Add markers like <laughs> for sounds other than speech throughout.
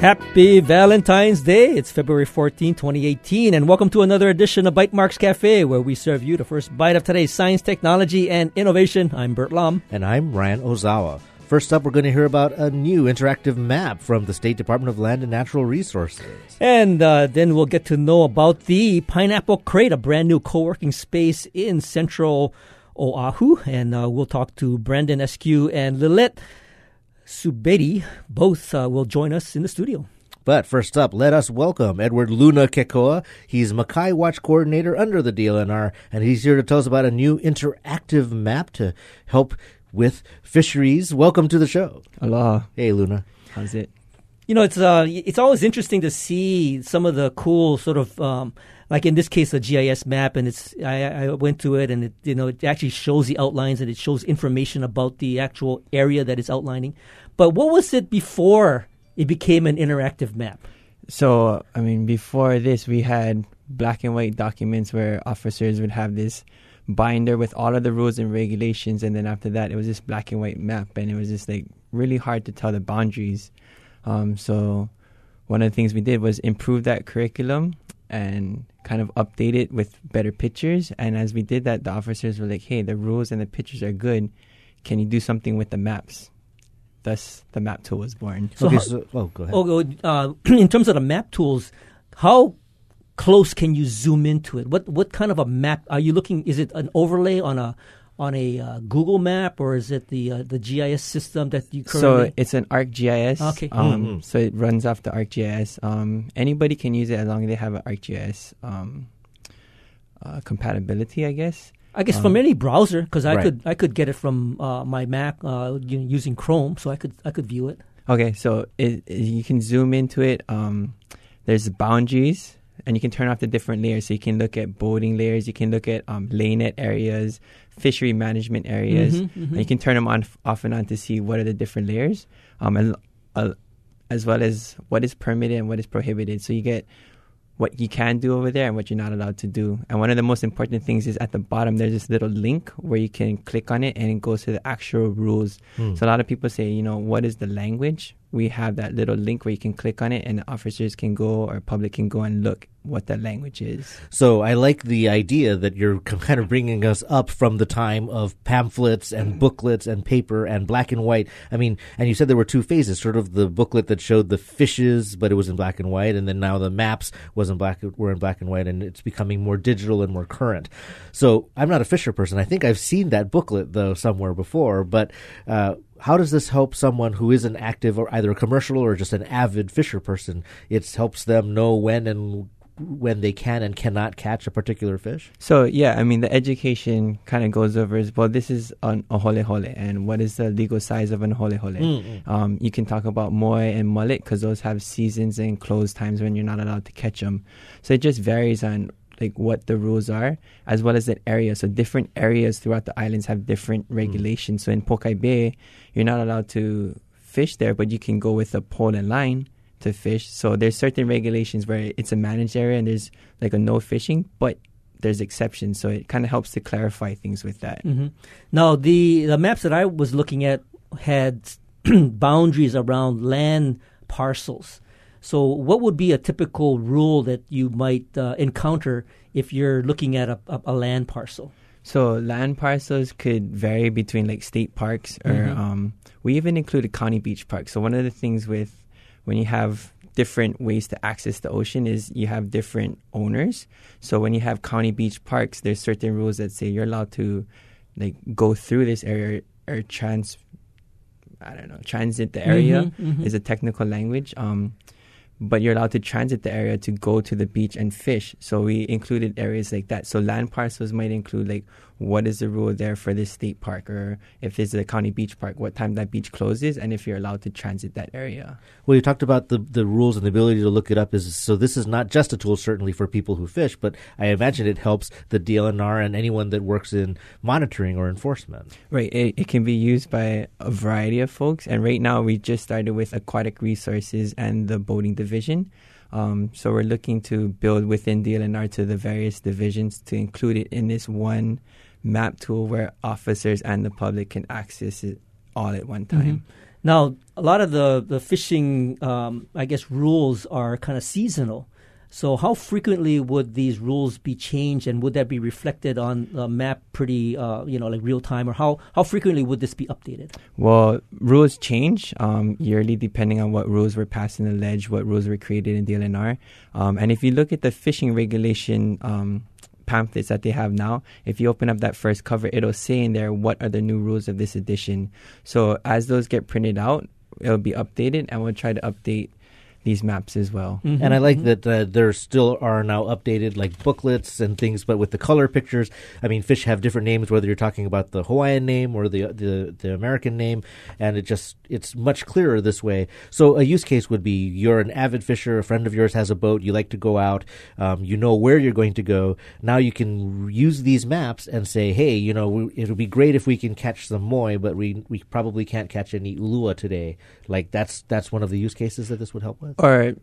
Happy Valentine's Day. It's February 14, 2018, and welcome to another edition of Bytemarks Cafe, where we serve you the first bite of today's science, technology, and innovation. I'm Burt Lum. And I'm Ryan Ozawa. First up, we're going to hear about a new interactive map from the State Department of Land and Natural Resources. And uh, then we'll get to know about the Pineapple Crate, a brand new co working space in central Oahu. And uh, we'll talk to Brandon Askew and Lilette Subedi. Both uh, will join us in the studio. But first up, let us welcome Edward Luna Kekoa. He's Makai Watch Coordinator under the DLNR, and he's here to tell us about a new interactive map to help with fisheries. Welcome to the show. Aloha. Hey, Luna. How's it? You know, it's uh, it's always interesting to see some of the cool sort of um, like in this case a GIS map, and it's I, I went to it and it you know it actually shows the outlines and it shows information about the actual area that it's outlining. But what was it before it became an interactive map? So, I mean, before this, we had black and white documents where officers would have this binder with all of the rules and regulations, and then after that, it was this black and white map, and it was just like really hard to tell the boundaries. Um, so, one of the things we did was improve that curriculum and kind of update it with better pictures. And as we did that, the officers were like, "Hey, the rules and the pictures are good. Can you do something with the maps?" thus the map tool was born. So okay, how, so, oh, go ahead. Oh, uh, <clears throat> in terms of the map tools, how close can you zoom into it? What what kind of a map are you looking? Is it an overlay on a on a uh, Google map or is it the uh, the GIS system that you currently? So it's an ArcGIS. Okay. Um, mm-hmm. So it runs off the ArcGIS. Um, anybody can use it as long as they have an ArcGIS um, uh, compatibility, I guess. I guess um, from any browser because I right. could I could get it from uh, my Mac uh, using Chrome, so I could I could view it. Okay, so it, it, you can zoom into it. Um, there's boundaries, and you can turn off the different layers. So you can look at boating layers, you can look at um, lay net areas, fishery management areas, mm-hmm, mm-hmm. and you can turn them on off and on to see what are the different layers, um, and, uh, as well as what is permitted and what is prohibited. So you get what you can do over there and what you're not allowed to do. And one of the most important things is at the bottom, there's this little link where you can click on it and it goes to the actual rules. Hmm. So a lot of people say, you know, what is the language? We have that little link where you can click on it and officers can go or public can go and look what that language is. So I like the idea that you're kind of bringing us up from the time of pamphlets and mm-hmm. booklets and paper and black and white. I mean, and you said there were two phases, sort of the booklet that showed the fishes, but it was in black and white, and then now the maps was in black were in black and white, and it's becoming more digital and more current. So I'm not a fisher person. I think I've seen that booklet though somewhere before, but. Uh, how does this help someone who is an active or either a commercial or just an avid fisher person? It helps them know when and when they can and cannot catch a particular fish? So yeah, I mean the education kind of goes over as well. This is an hole hole, and what is the legal size of an hole hole? Mm-hmm. Um, you can talk about moi and mullet because those have seasons and closed times when you're not allowed to catch them. So it just varies on like what the rules are, as well as the area. So different areas throughout the islands have different mm. regulations. Mm. So in Pokai Bay, you're not allowed to fish there, but you can go with a pole and line to fish. So there's certain regulations where it's a managed area and there's like a no fishing, but there's exceptions. So it kind of helps to clarify things with that. Mm-hmm. Now the the maps that I was looking at had <clears throat> boundaries around land parcels. So, what would be a typical rule that you might uh, encounter if you're looking at a, a, a, land parcel? So, land parcels could vary between like state parks, or mm-hmm. um, we even included county beach parks. So, one of the things with when you have different ways to access the ocean is you have different owners. So, when you have county beach parks, there's certain rules that say you're allowed to like go through this area or trans. I don't know. Transit the area mm-hmm, mm-hmm. is a technical language. Um, but you're allowed to transit the area to go to the beach and fish. So we included areas like that. So land parcels might include like what is the rule there for this state park or if it's a county beach park, what time that beach closes and if you're allowed to transit that area. Well, you talked about the, the rules and the ability to look it up. Is So this is not just a tool certainly for people who fish, but I imagine it helps the DLNR and anyone that works in monitoring or enforcement. Right. It, it can be used by a variety of folks. And right now we just started with aquatic resources and the boating division. Um, so we're looking to build within DLNR to the various divisions to include it in this one map tool where officers and the public can access it all at one time. Mm-hmm. Now, a lot of the the fishing, um, I guess, rules are kind of seasonal. So, how frequently would these rules be changed, and would that be reflected on the map pretty, uh, you know, like real time, or how how frequently would this be updated? Well, rules change um, yearly depending on what rules were passed in the ledge, what rules were created in DLNR. Um, and if you look at the fishing regulation um, pamphlets that they have now, if you open up that first cover, it'll say in there what are the new rules of this edition. So as those get printed out, it'll be updated, and we'll try to update these maps as well. Mm-hmm. And I like mm-hmm. that uh, there still are now updated like booklets and things, but with the color pictures. I mean, fish have different names, whether you're talking about the Hawaiian name or the the, the American name, and it just it's much clearer this way. So a use case would be you're an avid fisher, a friend of yours has a boat, you like to go out, um, you know where you're going to go. Now you can use these maps and say, hey, you know, it would be great if we can catch some moi, but we we probably can't catch any ulua today. Like that's that's one of the use cases that this would help with. Or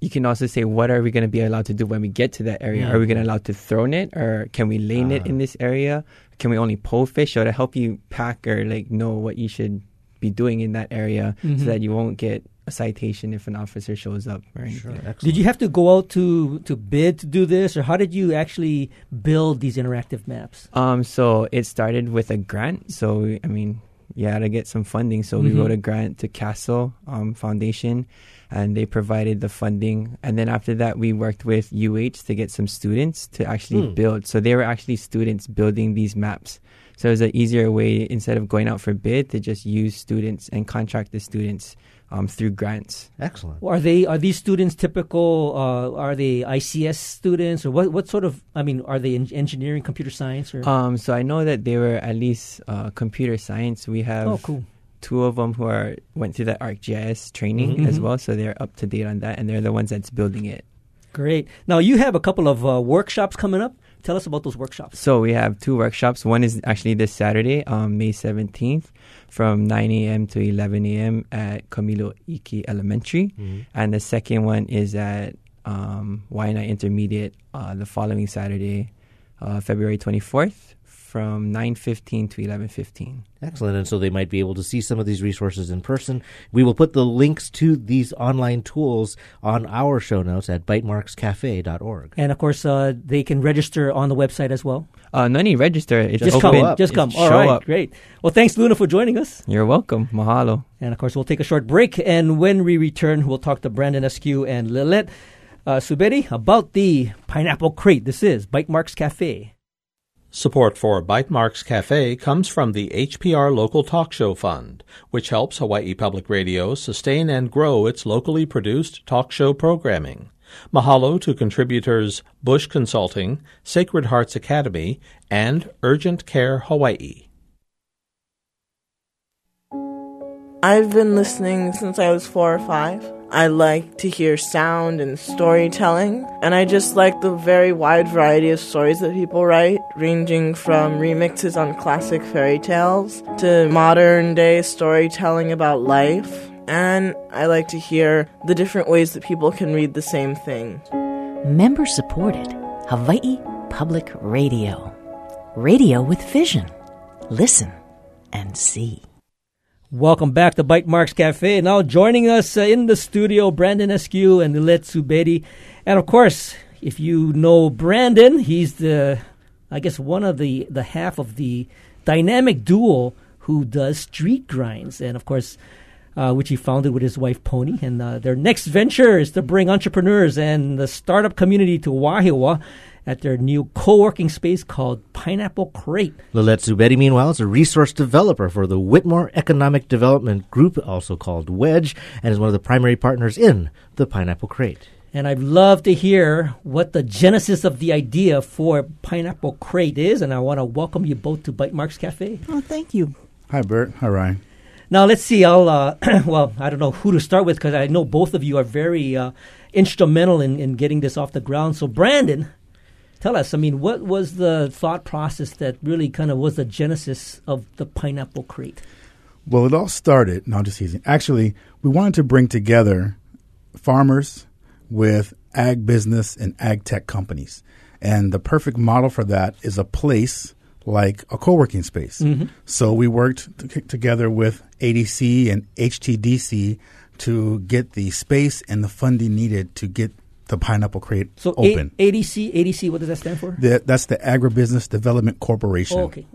you can also say, what are we going to be allowed to do when we get to that area? Yeah. Are we going to allow to throw it, or can we lane uh, it in this area? Can we only pull fish, or to help you pack or like know what you should be doing in that area, mm-hmm. so that you won't get a citation if an officer shows up. Right? Sure. Did you have to go out to to bid to do this, or how did you actually build these interactive maps? Um, so it started with a grant. So I mean, had to get some funding. So mm-hmm. we wrote a grant to Castle um, Foundation and they provided the funding. And then after that, we worked with UH to get some students to actually mm. build. So they were actually students building these maps. So it was an easier way instead of going out for bid to just use students and contract the students um, through grants. Excellent. Are they are these students typical? Uh, are they ICS students or what? What sort of? I mean, are they in engineering, computer science? Or? Um, so I know that they were at least uh, computer science. We have oh, cool two of them who are went through the ArcGIS training mm-hmm. as well, so they're up to date on that, and they're the ones that's building it. Great. Now you have a couple of uh, workshops coming up. Tell us about those workshops. So we have two workshops. One is actually this Saturday, um, May seventeenth, from nine a.m. to eleven a.m. at Camilo Iki Elementary, mm-hmm. and the second one is at um, Waianae Intermediate uh, the following Saturday, uh, February twenty fourth from 9.15 to 11.15. Excellent. And so they might be able to see some of these resources in person. We will put the links to these online tools on our show notes at bytemarkscafe.org. And of course, uh, they can register on the website as well. Uh, no need to register. It just, just come. Up. Just come. All right, up. great. Well, thanks, Luna, for joining us. You're welcome. Mahalo. And of course, we'll take a short break. And when we return, we'll talk to Brandon Askew and Lilette uh, Subedi about the pineapple crate. This is Bytemarks Cafe. Support for Bytemarks Cafe comes from the HPR Local Talk Show Fund, which helps Hawaii Public Radio sustain and grow its locally produced talk show programming. Mahalo to contributors Bush Consulting, Sacred Hearts Academy, and Urgent Care Hawaii. I've been listening since I was four or five. I like to hear sound and storytelling, and I just like the very wide variety of stories that people write, ranging from remixes on classic fairy tales to modern day storytelling about life. And I like to hear the different ways that people can read the same thing. Member supported Hawaii Public Radio. Radio with vision. Listen and see. Welcome back to Bytemarks Cafe. Now joining us uh, in the studio, Brandon Askew and Lilette Subedi. And of course, if you know Brandon, he's the, I guess, one of the, the half of the dynamic duo who does Street Grindz. And of course, uh, which he founded with his wife Poni. And uh, their next venture is to bring entrepreneurs and the startup community to Wahiawa at their new co-working space called Pineapple Crate. Lilette Subedi, meanwhile, is a resource developer for the Whitmore Economic Development Group, also called WEDGE, and is one of the primary partners in the Pineapple Crate. And I'd love to hear what the genesis of the idea for Pineapple Crate is, and I want to welcome you both to Bytemarks Cafe. Oh, thank you. Hi, Burt. Hi, Ryan. Now let's see. I'll uh, <clears throat> well, I don't know who to start with because I know both of you are very uh, instrumental in, in getting this off the ground. So, Brandon, tell us, I mean, what was the thought process that really kind of was the genesis of the pineapple crate? Well, it all started, no, just easy. Actually, we wanted to bring together farmers with ag business and ag tech companies. And the perfect model for that is a place like a co-working space. Mm-hmm. So we worked t- together with ADC and HTDC to get the space and the funding needed to get the Pineapple Crate So open. A- ADC, ADC, what does that stand for? The- that's the Agribusiness Development Corporation. Oh, okay.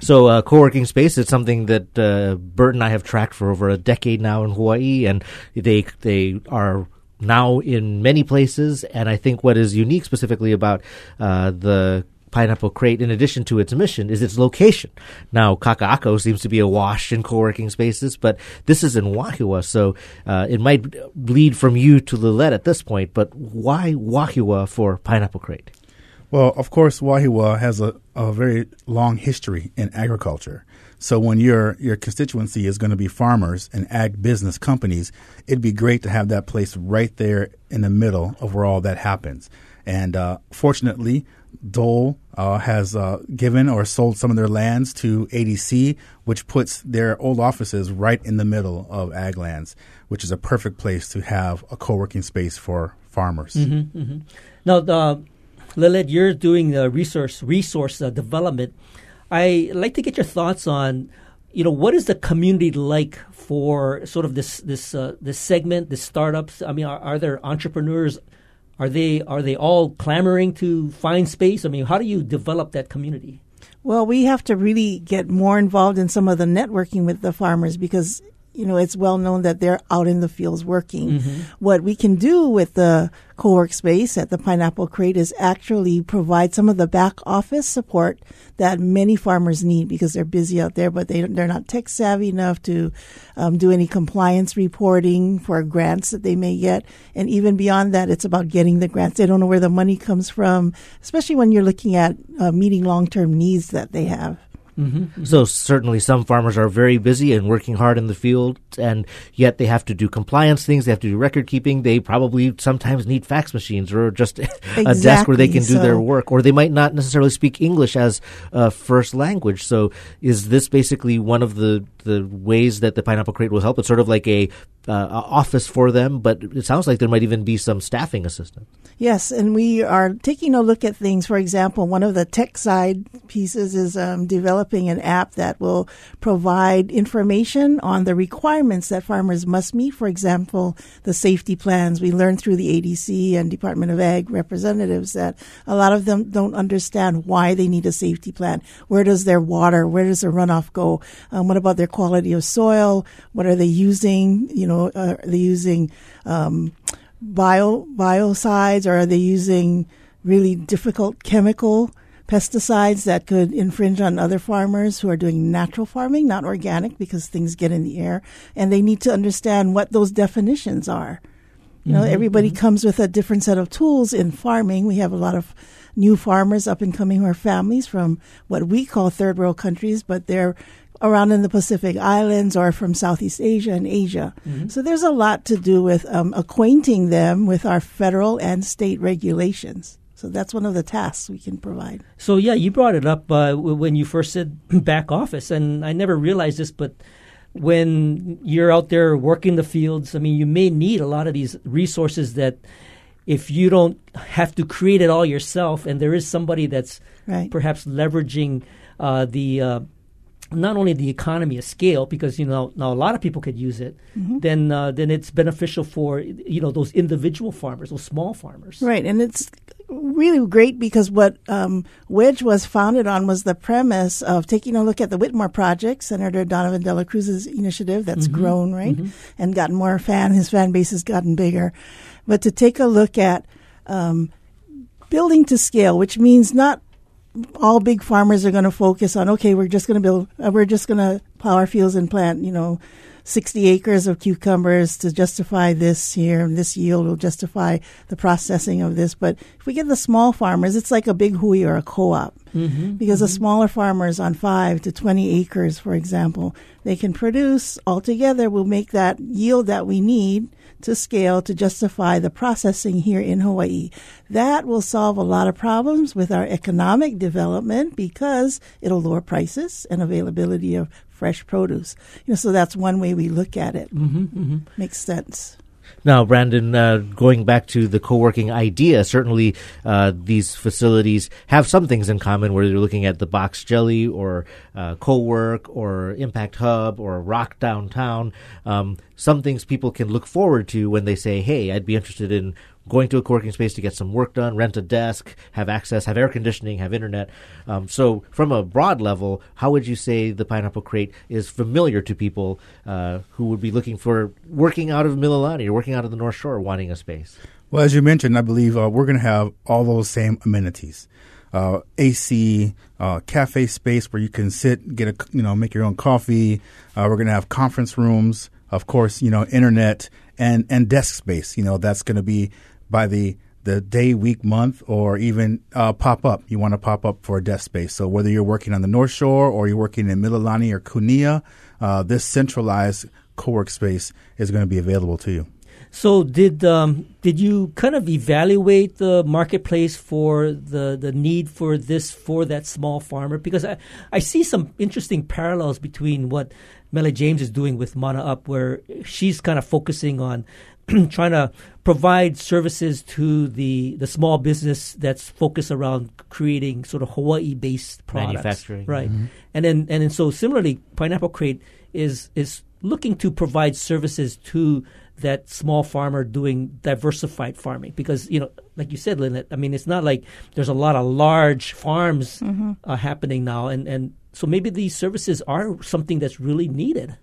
So, uh, co-working space is something that uh, Burt and I have tracked for over a decade now in Hawaii, and they they are now in many places. And I think what is unique specifically about uh, the Pineapple Crate, in addition to its mission, is its location. Now, Kaka'ako seems to be awash in co-working spaces, but this is in Wahiawa, so uh, it might lead from you to Lilette at this point. But why Wahiawa for Pineapple Crate? Well, of course, Wahiawa has a, a very long history in agriculture. So when your your constituency is going to be farmers and ag business companies, it'd be great to have that place right there in the middle of where all that happens. And uh, fortunately, Dole uh, has uh, given or sold some of their lands to ADC, which puts their old offices right in the middle of ag lands, which is a perfect place to have a co-working space for farmers. Now, uh, Lilette, you're doing the resource resource uh, development. I like to get your thoughts on, you know, what is the community like for sort of this this uh, this segment, the startups? I mean, are, are there entrepreneurs? Are they are they all clamoring to find space? I mean, how do you develop that community? Well, we have to really get more involved in some of the networking with the farmers because you know it's well known that they're out in the fields working. What we can do with the co-work space at the Pineapple Crate is actually provide some of the back office support that many farmers need because they're busy out there, but they they're not tech savvy enough to um, do any compliance reporting for grants that they may get, and even beyond that, it's about getting the grants. They don't know where the money comes from, especially when you're looking at uh, meeting long-term needs that they have. So certainly some farmers are very busy and working hard in the field, and yet they have to do compliance things. They have to do record keeping. They probably sometimes need fax machines or just <laughs> a desk where they can do Exactly, their work, or they might not necessarily speak English as a first language. So is this basically one of the the ways that the Pineapple Crate will help? It's sort of like uh, a office for them, but it sounds like there might even be some staffing assistance. Yes, and we are taking a look at things. For example, one of the tech side pieces is um, developing an app that will provide information on the requirements that farmers must meet. For example, the safety plans. We learned through the ADC and Department of Ag representatives that a lot of them don't understand why they need a safety plan. Where does their water, where does the runoff go? Um, what about their quality of soil? What are they using? You know, uh, are they using um, bio biocides or are they using really difficult chemical pesticides that could infringe on other farmers who are doing natural farming, not organic because things get in the air and they need to understand what those definitions are. You know, everybody comes with a different set of tools in farming. We have a lot of new farmers up and coming who are families from what we call third world countries, but they're around in the Pacific Islands or from Southeast Asia and Asia. So there's a lot to do with um, acquainting them with our federal and state regulations. So that's one of the tasks we can provide. So yeah, you brought it up uh, when you first said <clears throat> back office, and I never realized this, but when you're out there working the fields, I mean, you may need a lot of these resources that if you don't have to create it all yourself, and there is somebody that's Right. perhaps leveraging uh, the uh, not only the economy of scale, because you know now a lot of people could use it, then uh, then it's beneficial for you know those individual farmers, those small farmers. Right, and it's really great because what um, Wedge was founded on was the premise of taking a look at the Whitmore Project, Senator Donovan Dela Cruz's initiative that's grown, right, and gotten more fan. His fan base has gotten bigger, but to take a look at um, building to scale, which means not all big farmers are going to focus on okay we're just going to build uh, we're just going to plow our fields and plant you know 60 acres of cucumbers to justify this here and this yield will justify the processing of this. But if we get the small farmers it's like a big hui or a co-op Mm-hmm. because the mm-hmm. smaller farmers on 5 to 20 acres for example they can produce altogether will make that yield that we need to scale to justify the processing here in Hawaii. That will solve a lot of problems with our economic development because it'll lower prices and availability of fresh produce. You know, so that's one way we look at it. Mm-hmm, mm-hmm. Makes sense. Now, Brandon, uh, going back to the co-working idea, certainly uh, these facilities have some things in common. Whether you're looking at the Box Jelly or uh, Co-work or Impact Hub or Rock Downtown, um, some things people can look forward to when they say, "Hey, I'd be interested in going to a co-working space to get some work done, rent a desk, have access, have air conditioning, have internet. Um, so, from a broad level, how would you say the Pineapple Crate is familiar to people uh, who would be looking for working out of Mililani or working out of the North Shore, wanting a space? Well, as you mentioned, I believe uh, we're going to have all those same amenities. Uh, AC, uh, cafe space where you can sit, get a you know, make your own coffee. Uh, we're going to have conference rooms, of course, you know, internet and and desk space. You know, that's going to be by the the day, week, month, or even uh, pop up. You want to pop up for a desk space. So whether you're working on the North Shore or you're working in Mililani or Kunia, uh, this centralized co-work space is going to be available to you. So did um, did you kind of evaluate the marketplace for the, the need for this for that small farmer? Because I, I see some interesting parallels between what Meli James is doing with Mana Up, where she's kind of focusing on <clears throat> trying to provide services to the the small business that's focused around creating sort of Hawaii based products, Manufacturing. right? And then and then so similarly, Pineapple Crate is is looking to provide services to that small farmer doing diversified farming because you know like you said Lynette I mean it's not like there's a lot of large farms uh, happening now and and so maybe these services are something that's really needed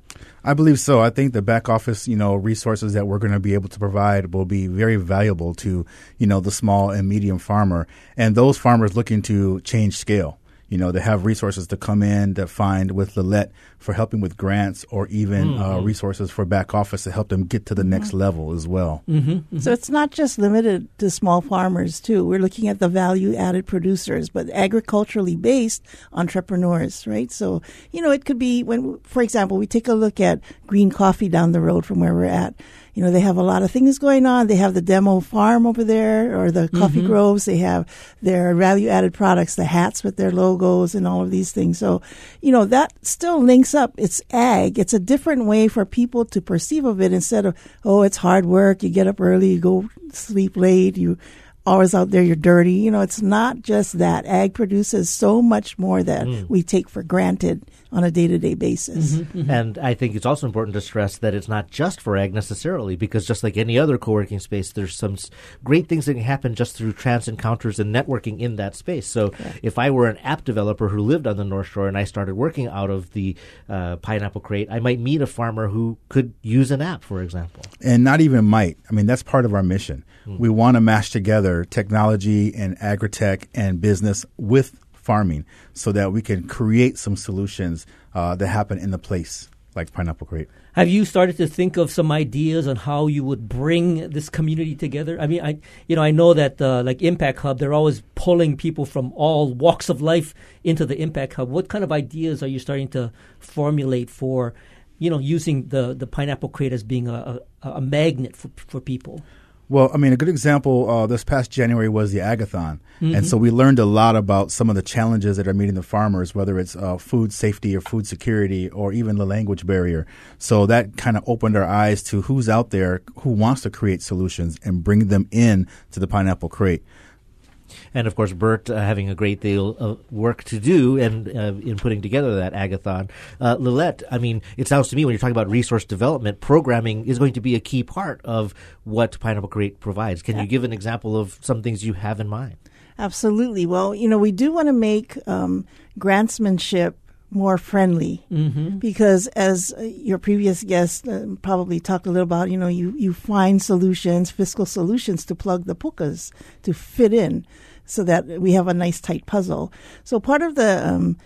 I believe so. I think the back office, you know, resources that we're going to be able to provide will be very valuable to, you know, the small and medium farmer and those farmers looking to change scale. You know, to have resources to come in to find with Lilette for helping with grants or even uh, mm-hmm. resources for back office to help them get to the mm-hmm. next level as well. Mm-hmm. So it's not just limited to small farmers too. We're looking at the value added producers, but agriculturally based entrepreneurs, right? So, you know, it could be when, for example, we take a look at green coffee down the road from where we're at. You know, they have a lot of things going on. They have the demo farm over there or the coffee mm-hmm. groves. They have their value added products, the hats with their logos and all of these things. So, you know, that still links up. It's ag. It's a different way for people to perceive of it instead of, oh, it's hard work. You get up early, you go sleep late, you always out there, you're dirty. You know, it's not just that. Ag produces so much more that mm. we take for granted on a day to day basis. Mm-hmm, mm-hmm. And I think it's also important to stress that it's not just for ag necessarily, because just like any other co-working space, there's some great things that can happen just through trans encounters and networking in that space. So if I were an app developer who lived on the North Shore and I started working out of the uh, Pineapple Crate, I might meet a farmer who could use an app, for example. and not even might. I mean, that's part of our mission. Hmm. We want to mash together technology and agritech and business with farming so that we can create some solutions uh, that happen in the place like Pineapple Crate. Have you started to think of some ideas on how you would bring this community together? I mean, I you know I know that uh, like Impact Hub, they're always pulling people from all walks of life into the Impact Hub. What kind of ideas are you starting to formulate for, you know, using the the pineapple crate as being a, a, a magnet for for people? Well, I mean, a good example uh, this past January was the Agathon. And so we learned a lot about some of the challenges that are meeting the farmers, whether it's uh, food safety or food security or even the language barrier. So that kind of opened our eyes to who's out there who wants to create solutions and bring them in to the Pineapple Crate. And of course, Burt uh, having a great deal of work to do and uh, in putting together that agathon. Uh, Lilette, I mean, it sounds to me when you're talking about resource development, programming is going to be a key part of what Pineapple Crate provides. Can you give an example of some things you have in mind? Absolutely. Well, you know, we do want to make um, grantsmanship more friendly because, as uh, your previous guest uh, probably talked a little about, you know, you, you find solutions, fiscal solutions to plug the pukas to fit in so that we have a nice tight puzzle. So part of the, um,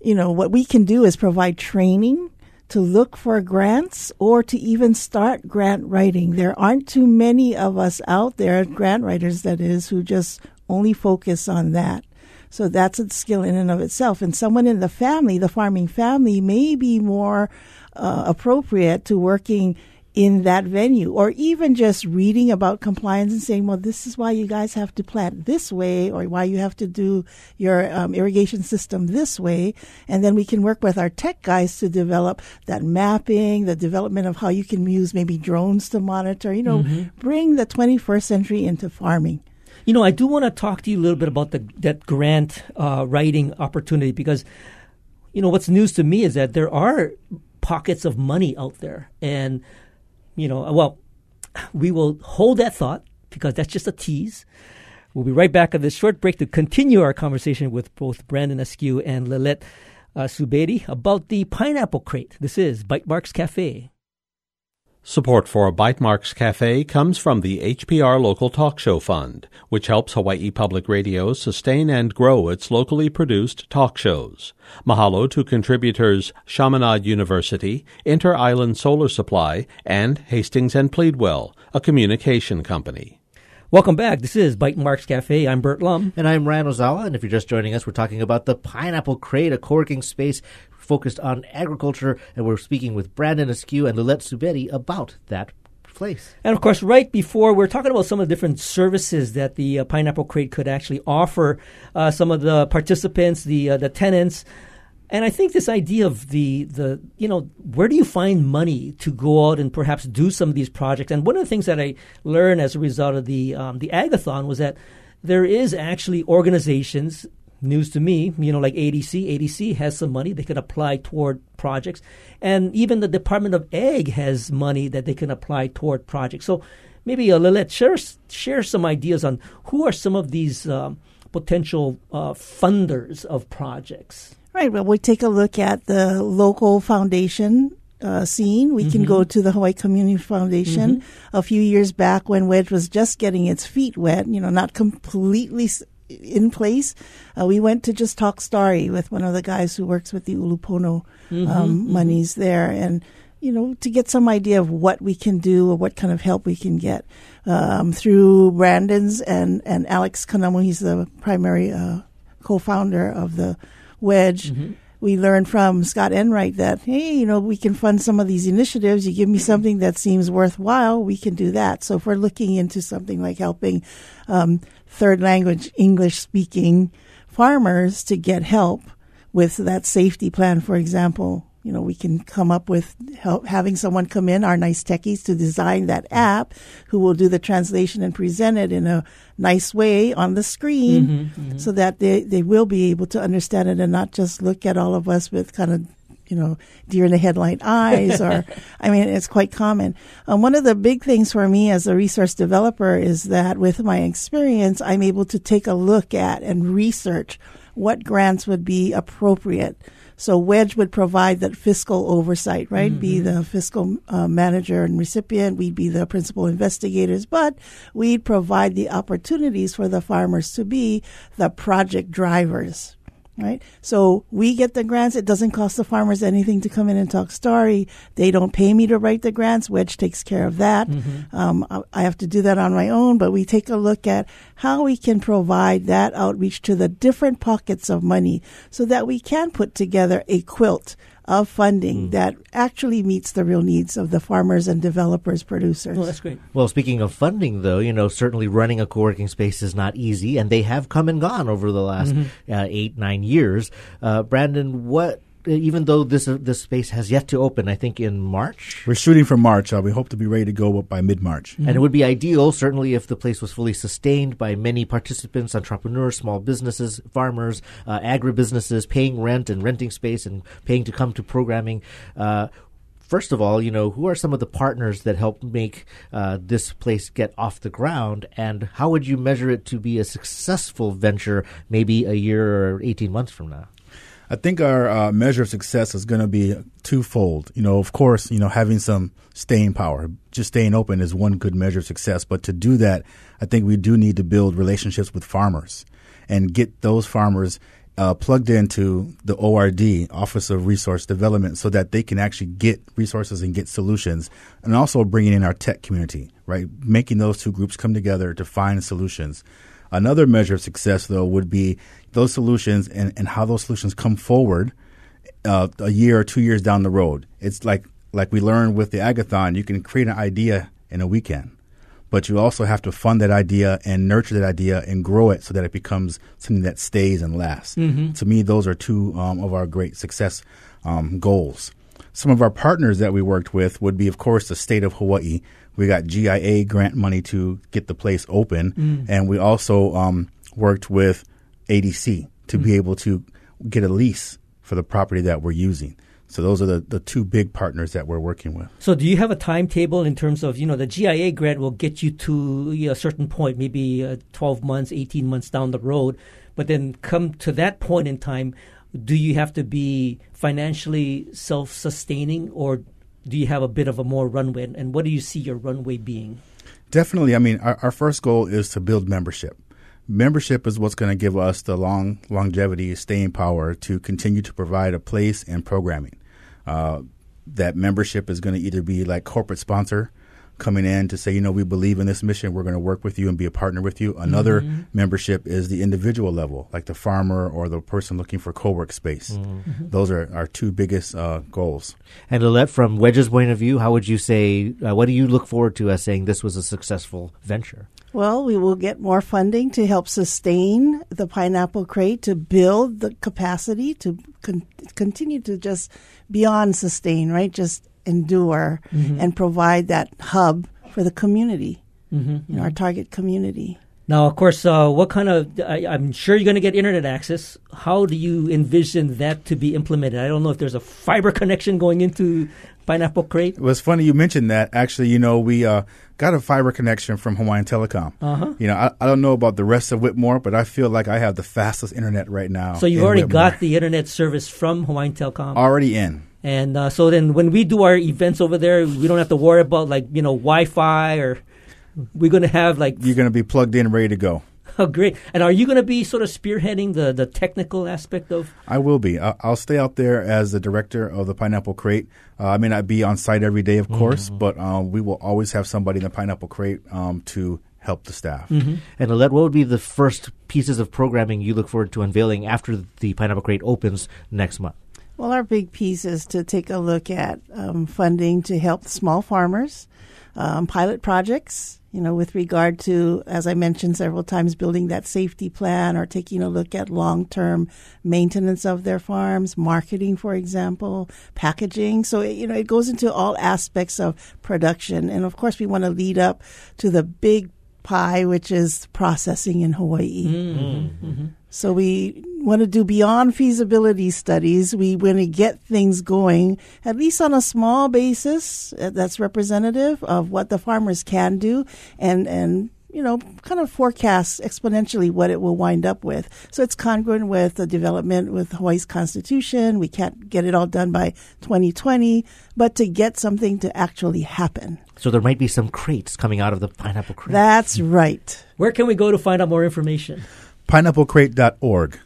you know, what we can do is provide training to look for grants or to even start grant writing. There aren't too many of us out there, grant writers that is, who just only focus on that. So that's a skill in and of itself. And someone in the family, the farming family, may be more uh, appropriate to working in that venue, or even just reading about compliance and saying, well, this is why you guys have to plant this way, or why you have to do your um, irrigation system this way. And then we can work with our tech guys to develop that mapping, the development of how you can use maybe drones to monitor, you know, bring the 21st century into farming. You know, I do want to talk to you a little bit about the that grant uh, writing opportunity because, you know, what's news to me is that there are pockets of money out there, and you know, well, we will hold that thought because that's just a tease. We'll be right back at this short break to continue our conversation with both Brandon Askew and Lilette uh, Subedi about the pineapple crate. This is Bytemarks Cafe. Support for Bytemarks Cafe comes from the HPR Local Talk Show Fund, which helps Hawaii Public Radio sustain and grow its locally produced talk shows. Mahalo to contributors Chaminade University, Inter Island Solar Supply, and Hastings and Pleadwell, a communication company. Welcome back. This is Bytemarks Cafe. I'm Burt Lum. And I'm Ryan Ozawa, and if you're just joining us, we're talking about the Pineapple Crate, a co-working space focused on agriculture, and we're speaking with Brandon Askew and Lilette Subedi about that place. And of course, right before we're talking about some of the different services that the uh, Pineapple Crate could actually offer uh, some of the participants, the uh, the tenants. And I think this idea of the the you know where do you find money to go out and perhaps do some of these projects? And one of the things that I learned as a result of the um, the Agathon was that there is actually organizations. News to me, you know, like ADC. ADC has some money they can apply toward projects, and even the Department of Ag has money that they can apply toward projects. So maybe uh, Lilette share share some ideas on who are some of these um, potential uh, funders of projects. Right. Well, we take a look at the local foundation uh, scene. We can go to the Hawaii Community Foundation. A few years back, when Wedge was just getting its feet wet, you know, not completely in place, uh, we went to just talk story with one of the guys who works with the Ulupono um, monies there, and you know, to get some idea of what we can do or what kind of help we can get um, through Brandon's and and Alex Kanamu. He's the primary uh, co-founder of the Wedge. We learned from Scott Enright that hey, you know, we can fund some of these initiatives. You give me something that seems worthwhile, we can do that. So if we're looking into something like helping um, third language English speaking farmers to get help with that safety plan, for example, you know, we can come up with help, having someone come in, our nice techies, to design that mm-hmm. app who will do the translation and present it in a nice way on the screen mm-hmm, mm-hmm. so that they, they will be able to understand it and not just look at all of us with kind of you know, deer in the headlight eyes, or <laughs> I mean, it's quite common. Um, one of the big things for me as a resource developer is that with my experience, I'm able to take a look at and research what grants would be appropriate. So Wedge would provide that fiscal oversight, right? Be the fiscal uh, manager and recipient. We'd be the principal investigators, but we'd provide the opportunities for the farmers to be the project drivers, right? So we get the grants. It doesn't cost the farmers anything to come in and talk story. They don't pay me to write the grants. Wedge takes care of that. Um, I, I have to do that on my own, but we take a look at how we can provide that outreach to the different pockets of money so that we can put together a quilt of funding that actually meets the real needs of the farmers and developers, producers. Oh, that's great. Well, speaking of funding, though, you know, certainly running a co-working space is not easy, and they have come and gone over the last uh, eight, nine years. Uh, Brandon, what? Even though this uh, this space has yet to open, I think in March, We're shooting for March. Uh, we hope to be ready to go by mid March. and it would be ideal, certainly, if the place was fully sustained by many participants, entrepreneurs, small businesses, farmers, uh, agribusinesses, paying rent and renting space and paying to come to programming. Uh, First of all, you know, who are some of the partners that help make uh, this place get off the ground, and how would you measure it to be a successful venture, maybe a year or eighteen months from now? I think our uh, measure of success is going to be twofold. You know, of course, you know, having some staying power. Just staying open is one good measure of success. But to do that, I think we do need to build relationships with farmers and get those farmers uh, plugged into the ORD, Office of Resource Development, so that they can actually get resources and get solutions, and also bringing in our tech community, right? Making those two groups come together to find solutions. Another measure of success, though, would be those solutions and, and how those solutions come forward uh, a year or two years down the road. It's like like we learned with the Agathon, you can create an idea in a weekend, but you also have to fund that idea and nurture that idea and grow it so that it becomes something that stays and lasts. To me, those are two um, of our great success um, goals. Some of our partners that we worked with would be, of course, the state of Hawaii. We got GIA grant money to get the place open, and we also um, worked with ADC to be able to get a lease for the property that we're using. So those are the, the two big partners that we're working with. So, do you have a timetable in terms of you know the GIA grant will get you to you know, a certain point, maybe uh, twelve months, eighteen months down the road, but then come to that point in time, do you have to be financially self-sustaining, or do you have a bit of a more runway? And what do you see your runway being? Definitely. I mean, our, our first goal is to build membership. Membership is what's going to give us the long longevity, staying power to continue to provide a place and programming. Uh, that membership is going to either be like corporate sponsor coming in to say, you know, we believe in this mission, we're going to work with you and be a partner with you. Another membership is the individual level, like the farmer or the person looking for co-work space. Those are our two biggest uh, goals. And Lilette, from Wedge's point of view, how would you say, uh, what do you look forward to as saying this was a successful venture? Well, we will get more funding to help sustain the pineapple crate, to build the capacity to con- continue to just beyond sustain, right? Just endure and provide that hub for the community, you know, our target community. Now, of course, uh, what kind of? I, I'm sure you're going to get internet access. How do you envision that to be implemented? I don't know if there's a fiber connection going into Pineapple Crate. It was funny you mentioned that. Actually, you know, we uh, got a fiber connection from Hawaiian Telecom. Uh-huh. You know, I, I don't know about the rest of Whitmore, but I feel like I have the fastest internet right now. So you've in already Whitmore. got the internet service from Hawaiian Telecom. already in. And uh, so then when we do our events over there, we don't have to worry about like, you know, Wi Fi or we're going to have like, You're going to be plugged in, and ready to go. <laughs> oh, great. And are you going to be sort of spearheading the, the technical aspect of? I will be. I- I'll stay out there as the director of the Pineapple Crate. Uh, I may not be on site every day, of course, but um, we will always have somebody in the Pineapple Crate um, to help the staff. And Lilette, what would be the first pieces of programming you look forward to unveiling after the Pineapple Crate opens next month? Well, our big piece is to take a look at um, funding to help small farmers, um, pilot projects, you know, with regard to, as I mentioned several times, building that safety plan or taking a look at long term maintenance of their farms, marketing, for example, packaging. So, it, you know, it goes into all aspects of production. And of course, we want to lead up to the big pie, which is processing in Hawaii. So we want to do beyond feasibility studies. We want to get things going, at least on a small basis uh, that's representative of what the farmers can do and, and, you know, kind of forecast exponentially what it will wind up with. So it's congruent with the development with Hawaii's constitution. We can't get it all done by 2020, but to get something to actually happen. So there might be some crates coming out of the Pineapple Crate. That's right. Where can we go to find out more information? PineappleCrate.org.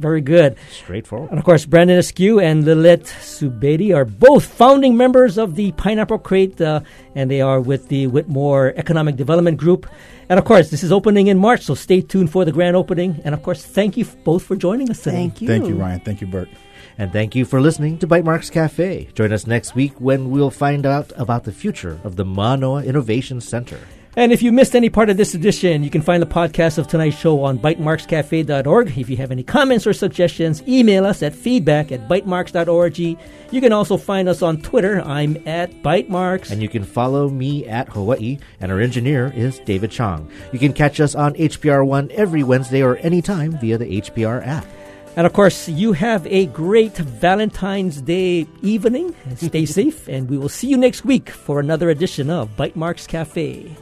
Very good. Straightforward. And of course, Brandon Askew and Lilette Subedi are both founding members of the Pineapple Crate, uh, and they are with the Whitmore Economic Development Group. And of course, this is opening in March, so stay tuned for the grand opening. And of course, thank you both for joining us today. Thank you. Thank you, Ryan. Thank you, Burt. And thank you for listening to Bytemarks Cafe. Join us next week when we'll find out about the future of the Manoa Innovation Center. And if you missed any part of this edition, you can find the podcast of tonight's show on bytemarkscafe.org. If you have any comments or suggestions, email us at feedback at bytemarks.org. You can also find us on Twitter. I'm at bytemarks. And you can follow me at Hawaii, and our engineer is David Chong. You can catch us on HPR One every Wednesday or anytime via the HPR app. And of course, you have a great Valentine's Day evening. Stay <laughs> safe, and we will see you next week for another edition of Bytemarks Cafe.